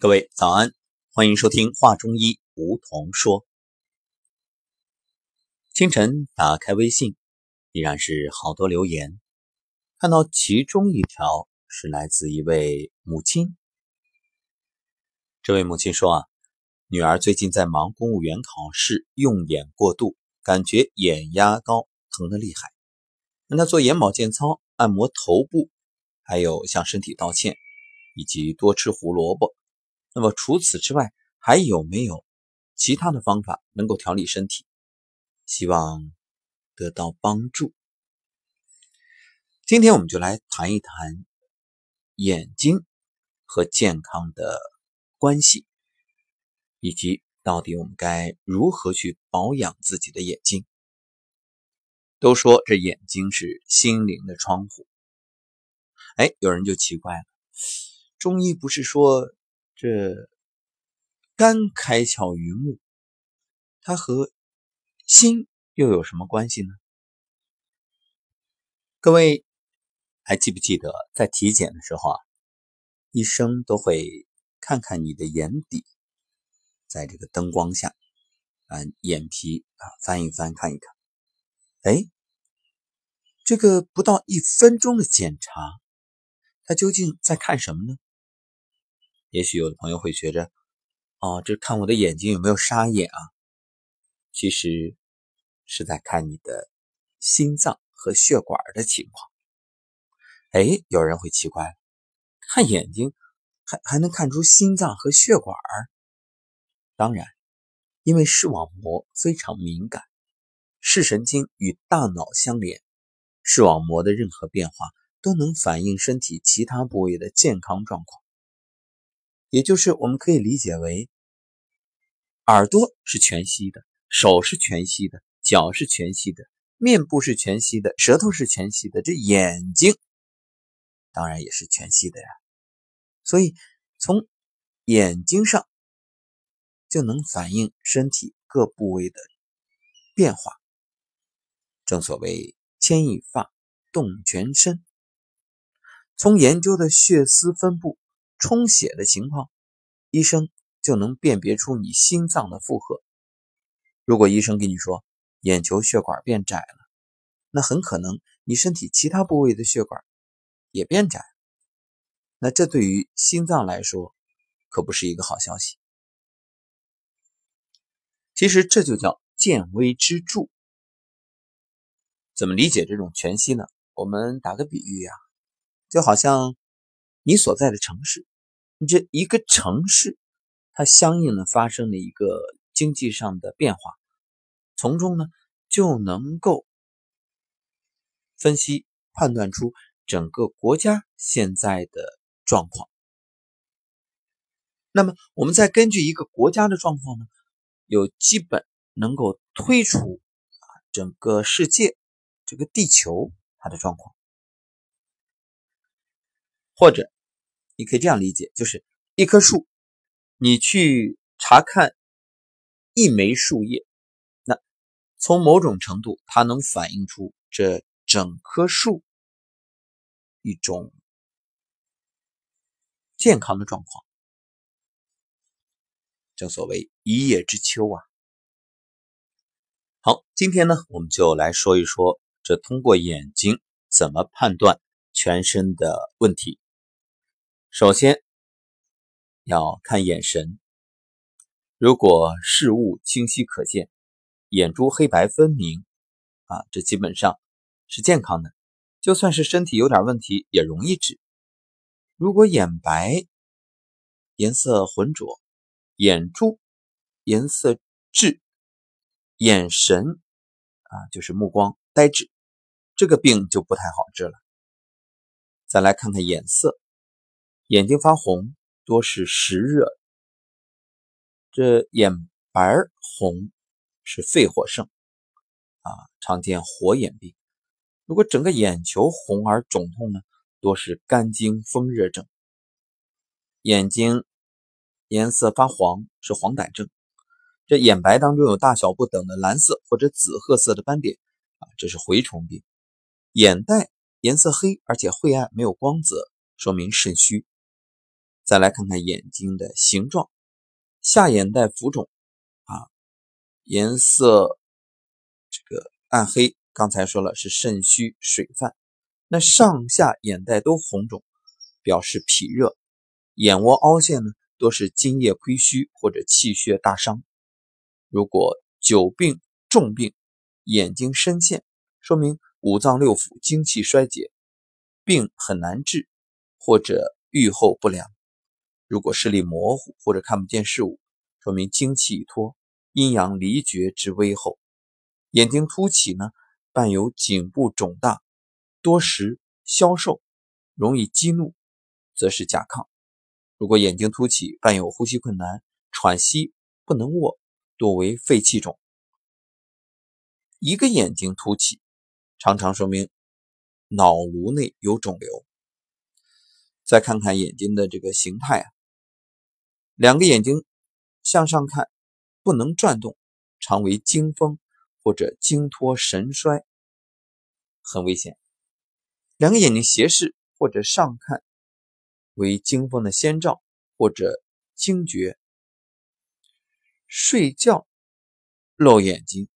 各位早安，欢迎收听《话中医》，梧桐说。清晨打开微信，依然是好多留言，看到其中一条是来自一位母亲。这位母亲说啊，女儿最近在忙公务员考试，用眼过度，感觉眼压高，疼得厉害，让她做眼保健操，按摩头部，还有向身体道歉，以及多吃胡萝卜。那么除此之外，还有没有其他的方法能够调理身体？希望得到帮助。今天我们就来谈一谈眼睛和健康的关系，以及到底我们该如何去保养自己的眼睛。都说这眼睛是心灵的窗户，哎，有人就奇怪了，中医不是说？这肝开窍于目，它和心又有什么关系呢？各位还记不记得，在体检的时候啊，医生都会看看你的眼底，在这个灯光下，啊，眼皮啊翻一翻看一看，哎，这个不到一分钟的检查，他究竟在看什么呢？也许有的朋友会觉着，哦，这看我的眼睛有没有沙眼啊？其实是在看你的心脏和血管的情况。哎，有人会奇怪，看眼睛还还能看出心脏和血管？当然，因为视网膜非常敏感，视神经与大脑相连，视网膜的任何变化都能反映身体其他部位的健康状况。也就是我们可以理解为，耳朵是全息的，手是全息的，脚是全息的，面部是全息的，舌头是全息的，这眼睛当然也是全息的呀。所以从眼睛上就能反映身体各部位的变化。正所谓牵一发动全身。从研究的血丝分布。充血的情况，医生就能辨别出你心脏的负荷。如果医生跟你说眼球血管变窄了，那很可能你身体其他部位的血管也变窄。那这对于心脏来说可不是一个好消息。其实这就叫见微知著。怎么理解这种全息呢？我们打个比喻呀，就好像。你所在的城市，这一个城市，它相应的发生了一个经济上的变化，从中呢就能够分析判断出整个国家现在的状况。那么，我们再根据一个国家的状况呢，有基本能够推出啊整个世界这个地球它的状况，或者。你可以这样理解，就是一棵树，你去查看一枚树叶，那从某种程度，它能反映出这整棵树一种健康的状况。正所谓一叶知秋啊。好，今天呢，我们就来说一说这通过眼睛怎么判断全身的问题。首先要看眼神，如果视物清晰可见，眼珠黑白分明，啊，这基本上是健康的。就算是身体有点问题，也容易治。如果眼白、颜色浑浊，眼珠颜色滞，眼神啊，就是目光呆滞，这个病就不太好治了。再来看看眼色。眼睛发红，多是湿热。这眼白红是肺火盛啊，常见火眼病。如果整个眼球红而肿痛呢，多是肝经风热症。眼睛颜色发黄是黄疸症。这眼白当中有大小不等的蓝色或者紫褐色的斑点啊，这是蛔虫病。眼袋颜色黑而且晦暗，没有光泽，说明肾虚。再来看看眼睛的形状，下眼袋浮肿啊，颜色这个暗黑。刚才说了是肾虚水泛，那上下眼袋都红肿，表示脾热。眼窝凹陷呢，多是津液亏虚或者气血大伤。如果久病重病，眼睛深陷，说明五脏六腑精气衰竭，病很难治，或者愈后不良。如果视力模糊或者看不见事物，说明精气已脱，阴阳离绝之危后。眼睛凸起呢？伴有颈部肿大、多食、消瘦、容易激怒，则是甲亢；如果眼睛凸起，伴有呼吸困难、喘息不能卧，多为肺气肿。一个眼睛凸起，常常说明脑颅内有肿瘤。再看看眼睛的这个形态啊，两个眼睛向上看，不能转动，常为惊风或者惊脱神衰。很危险。两个眼睛斜视或者上看，为惊风的先兆或者惊厥。睡觉露眼睛，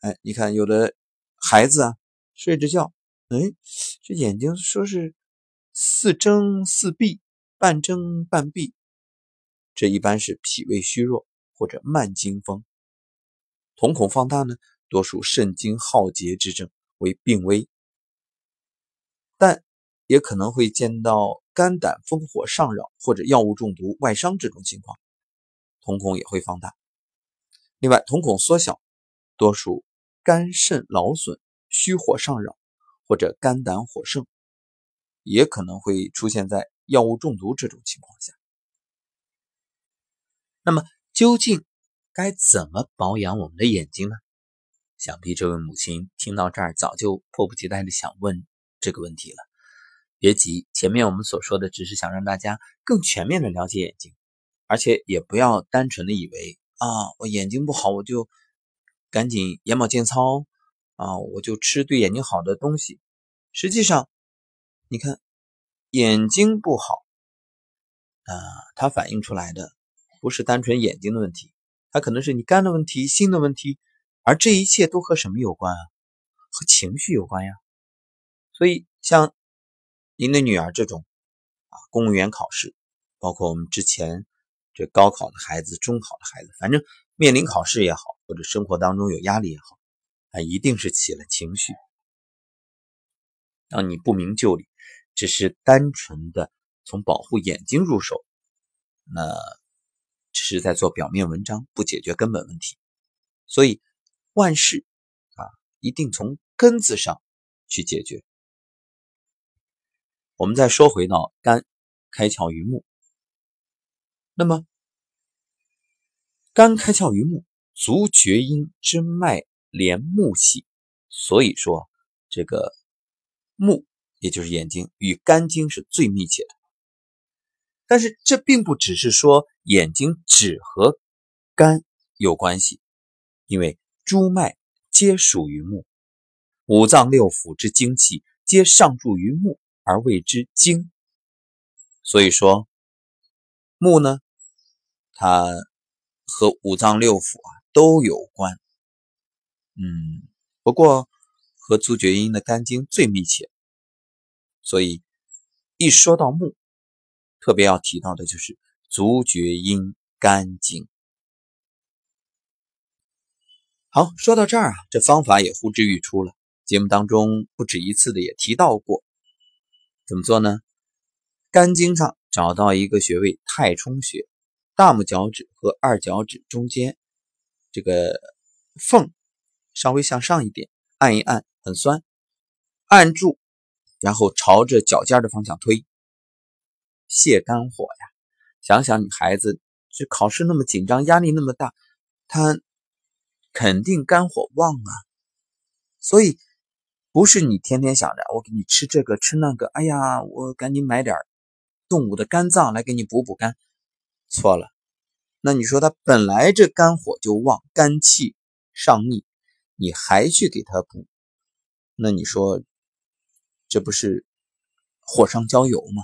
哎，你看有的孩子啊，睡着觉，哎，这眼睛说是似睁似闭，半睁半闭，这一般是脾胃虚弱或者慢惊风。瞳孔放大呢，多属肾精耗竭之症。为病危，但也可能会见到肝胆风火上扰或者药物中毒外伤这种情况，瞳孔也会放大。另外，瞳孔缩小，多属肝肾劳损、虚火上扰或者肝胆火盛，也可能会出现在药物中毒这种情况下。那么，究竟该怎么保养我们的眼睛呢？想必这位母亲听到这儿，早就迫不及待的想问这个问题了。别急，前面我们所说的只是想让大家更全面的了解眼睛，而且也不要单纯的以为啊，我眼睛不好，我就赶紧眼保健操啊，我就吃对眼睛好的东西。实际上，你看眼睛不好啊，它反映出来的不是单纯眼睛的问题，它可能是你肝的问题、心的问题。而这一切都和什么有关啊？和情绪有关呀。所以，像您的女儿这种啊，公务员考试，包括我们之前这高考的孩子、中考的孩子，反正面临考试也好，或者生活当中有压力也好，啊，一定是起了情绪，让你不明就里，只是单纯的从保护眼睛入手，那只是在做表面文章，不解决根本问题。所以。万事啊，一定从根子上去解决。我们再说回到肝开窍于目，那么肝开窍于目，足厥阴之脉连目系，所以说这个目也就是眼睛与肝经是最密切的。但是这并不只是说眼睛只和肝有关系，因为。诸脉皆属于目，五脏六腑之精气皆上注于目，而谓之精。所以说，目呢，它和五脏六腑啊都有关。嗯，不过和足厥阴的肝经最密切，所以一说到目，特别要提到的就是足厥阴肝经。好，说到这儿啊，这方法也呼之欲出了。节目当中不止一次的也提到过，怎么做呢？肝经上找到一个穴位太冲穴，大拇脚趾和二脚趾中间这个缝稍微向上一点，按一按，很酸，按住，然后朝着脚尖的方向推，泻肝火呀。想想你孩子这考试那么紧张，压力那么大，他。肯定肝火旺啊，所以不是你天天想着我给你吃这个吃那个，哎呀，我赶紧买点动物的肝脏来给你补补肝，错了。那你说他本来这肝火就旺，肝气上逆，你还去给他补，那你说这不是火上浇油吗？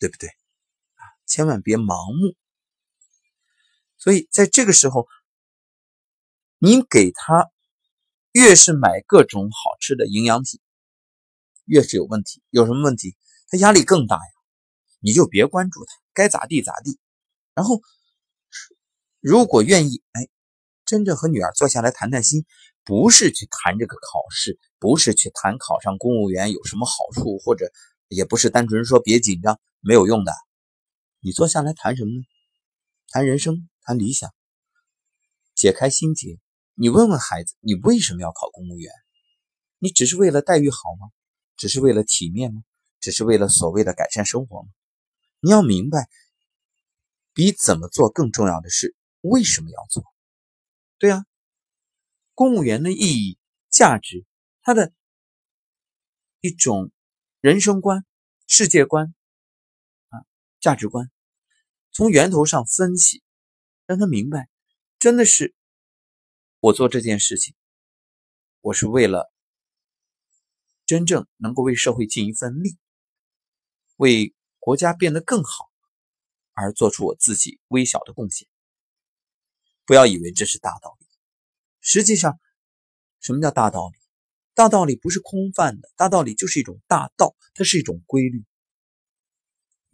对不对？千万别盲目。所以在这个时候，您给他越是买各种好吃的营养品，越是有问题。有什么问题，他压力更大呀。你就别关注他，该咋地咋地。然后，如果愿意，哎，真正和女儿坐下来谈谈心，不是去谈这个考试，不是去谈考上公务员有什么好处，或者也不是单纯说别紧张，没有用的。你坐下来谈什么呢？谈人生，谈理想，解开心结。你问问孩子，你为什么要考公务员？你只是为了待遇好吗？只是为了体面吗？只是为了所谓的改善生活吗？你要明白，比怎么做更重要的是为什么要做。对啊，公务员的意义、价值，他的一种人生观、世界观，价值观，从源头上分析，让他明白，真的是我做这件事情，我是为了真正能够为社会尽一份力，为。国家变得更好，而做出我自己微小的贡献。不要以为这是大道理，实际上，什么叫大道理？大道理不是空泛的，大道理就是一种大道，它是一种规律。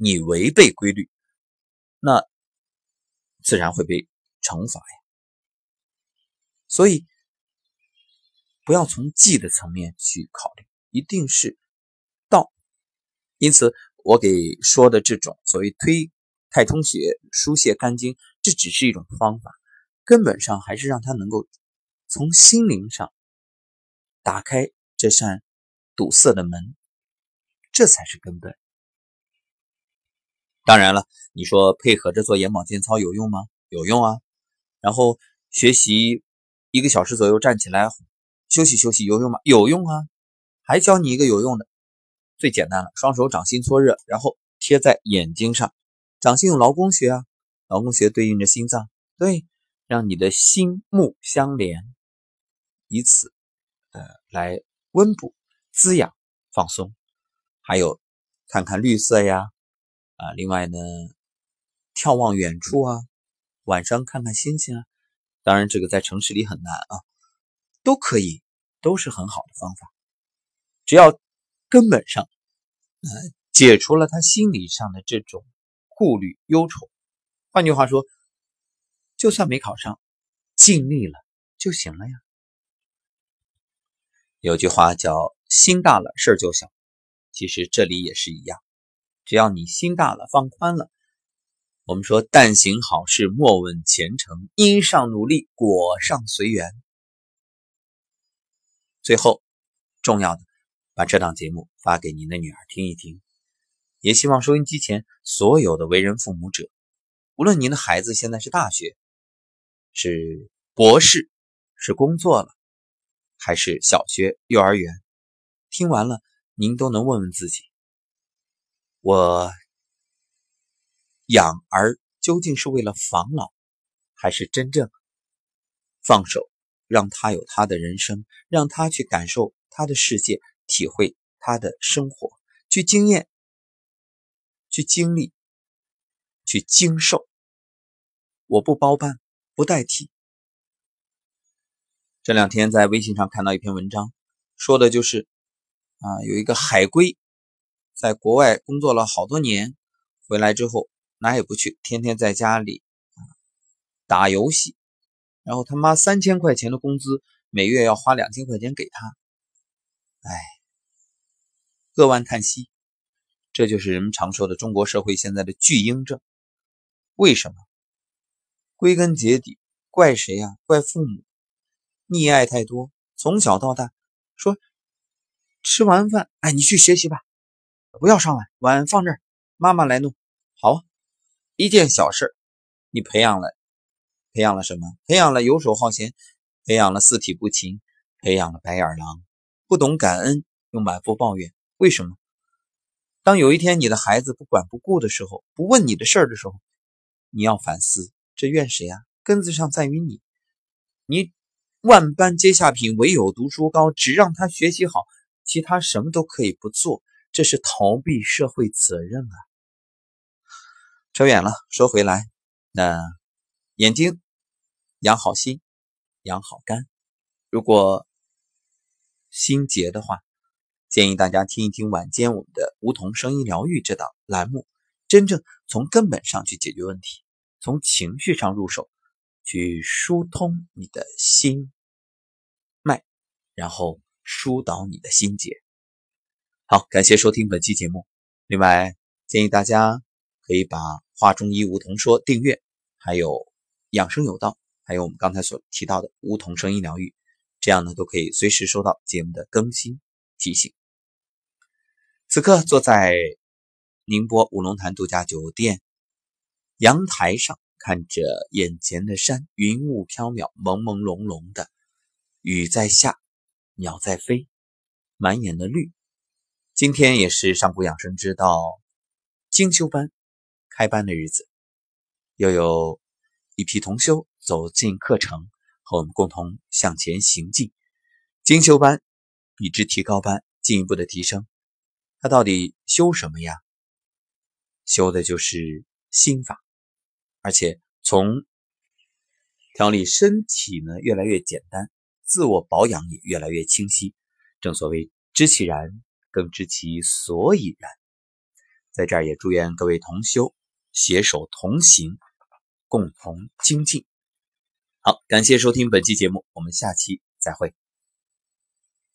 你违背规律，那自然会被惩罚呀。所以，不要从技的层面去考虑，一定是道。因此。我给说的这种所谓推太冲穴、疏泄肝经，这只是一种方法，根本上还是让他能够从心灵上打开这扇堵塞的门，这才是根本。当然了，你说配合着做眼保健操有用吗？有用啊。然后学习一个小时左右站起来休息休息有用吗？有用啊。还教你一个有用的。最简单了，双手掌心搓热，然后贴在眼睛上。掌心有劳宫穴啊，劳宫穴对应着心脏，对，让你的心目相连，以此呃来温补、滋养、放松。还有看看绿色呀，啊，另外呢，眺望远处啊，晚上看看星星啊。当然，这个在城市里很难啊，都可以，都是很好的方法，只要。根本上，呃，解除了他心理上的这种顾虑、忧愁。换句话说，就算没考上，尽力了就行了呀。有句话叫“心大了，事儿就小”，其实这里也是一样。只要你心大了，放宽了，我们说“但行好事，莫问前程，因上努力，果上随缘”。最后，重要的。把这档节目发给您的女儿听一听，也希望收音机前所有的为人父母者，无论您的孩子现在是大学、是博士、是工作了，还是小学、幼儿园，听完了您都能问问自己：我养儿究竟是为了防老，还是真正放手，让他有他的人生，让他去感受他的世界？体会他的生活，去经验，去经历，去经受。我不包办，不代替。这两天在微信上看到一篇文章，说的就是啊，有一个海归在国外工作了好多年，回来之后哪也不去，天天在家里打游戏，然后他妈三千块钱的工资，每月要花两千块钱给他，哎。扼腕叹息，这就是人们常说的中国社会现在的巨婴症。为什么？归根结底，怪谁呀？怪父母溺爱太多。从小到大，说吃完饭，哎，你去学习吧，不要上碗，碗放这儿，妈妈来弄。好，一件小事，你培养了，培养了什么？培养了游手好闲，培养了四体不勤，培养了白眼狼，不懂感恩，又满腹抱怨。为什么？当有一天你的孩子不管不顾的时候，不问你的事儿的时候，你要反思：这怨谁啊？根子上在于你。你万般皆下品，唯有读书高，只让他学习好，其他什么都可以不做，这是逃避社会责任啊！扯远了，说回来，那眼睛养好心，养好肝。如果心结的话，建议大家听一听晚间我们的梧桐声音疗愈这档栏目，真正从根本上去解决问题，从情绪上入手，去疏通你的心脉，然后疏导你的心结。好，感谢收听本期节目。另外，建议大家可以把《画中医梧桐说》订阅，还有《养生有道》，还有我们刚才所提到的梧桐声音疗愈，这样呢都可以随时收到节目的更新提醒。此刻坐在宁波五龙潭度假酒店阳台上，看着眼前的山，云雾飘渺，朦朦胧胧的，雨在下，鸟在飞，满眼的绿。今天也是上古养生之道精修班开班的日子，又有一批同修走进课程，和我们共同向前行进。精修班比之提高班进一步的提升，它到底修什么呀？修的就是心法，而且从调理身体呢越来越简单，自我保养也越来越清晰。正所谓知其然。更知其所以然，在这儿也祝愿各位同修携手同行，共同精进。好，感谢收听本期节目，我们下期再会。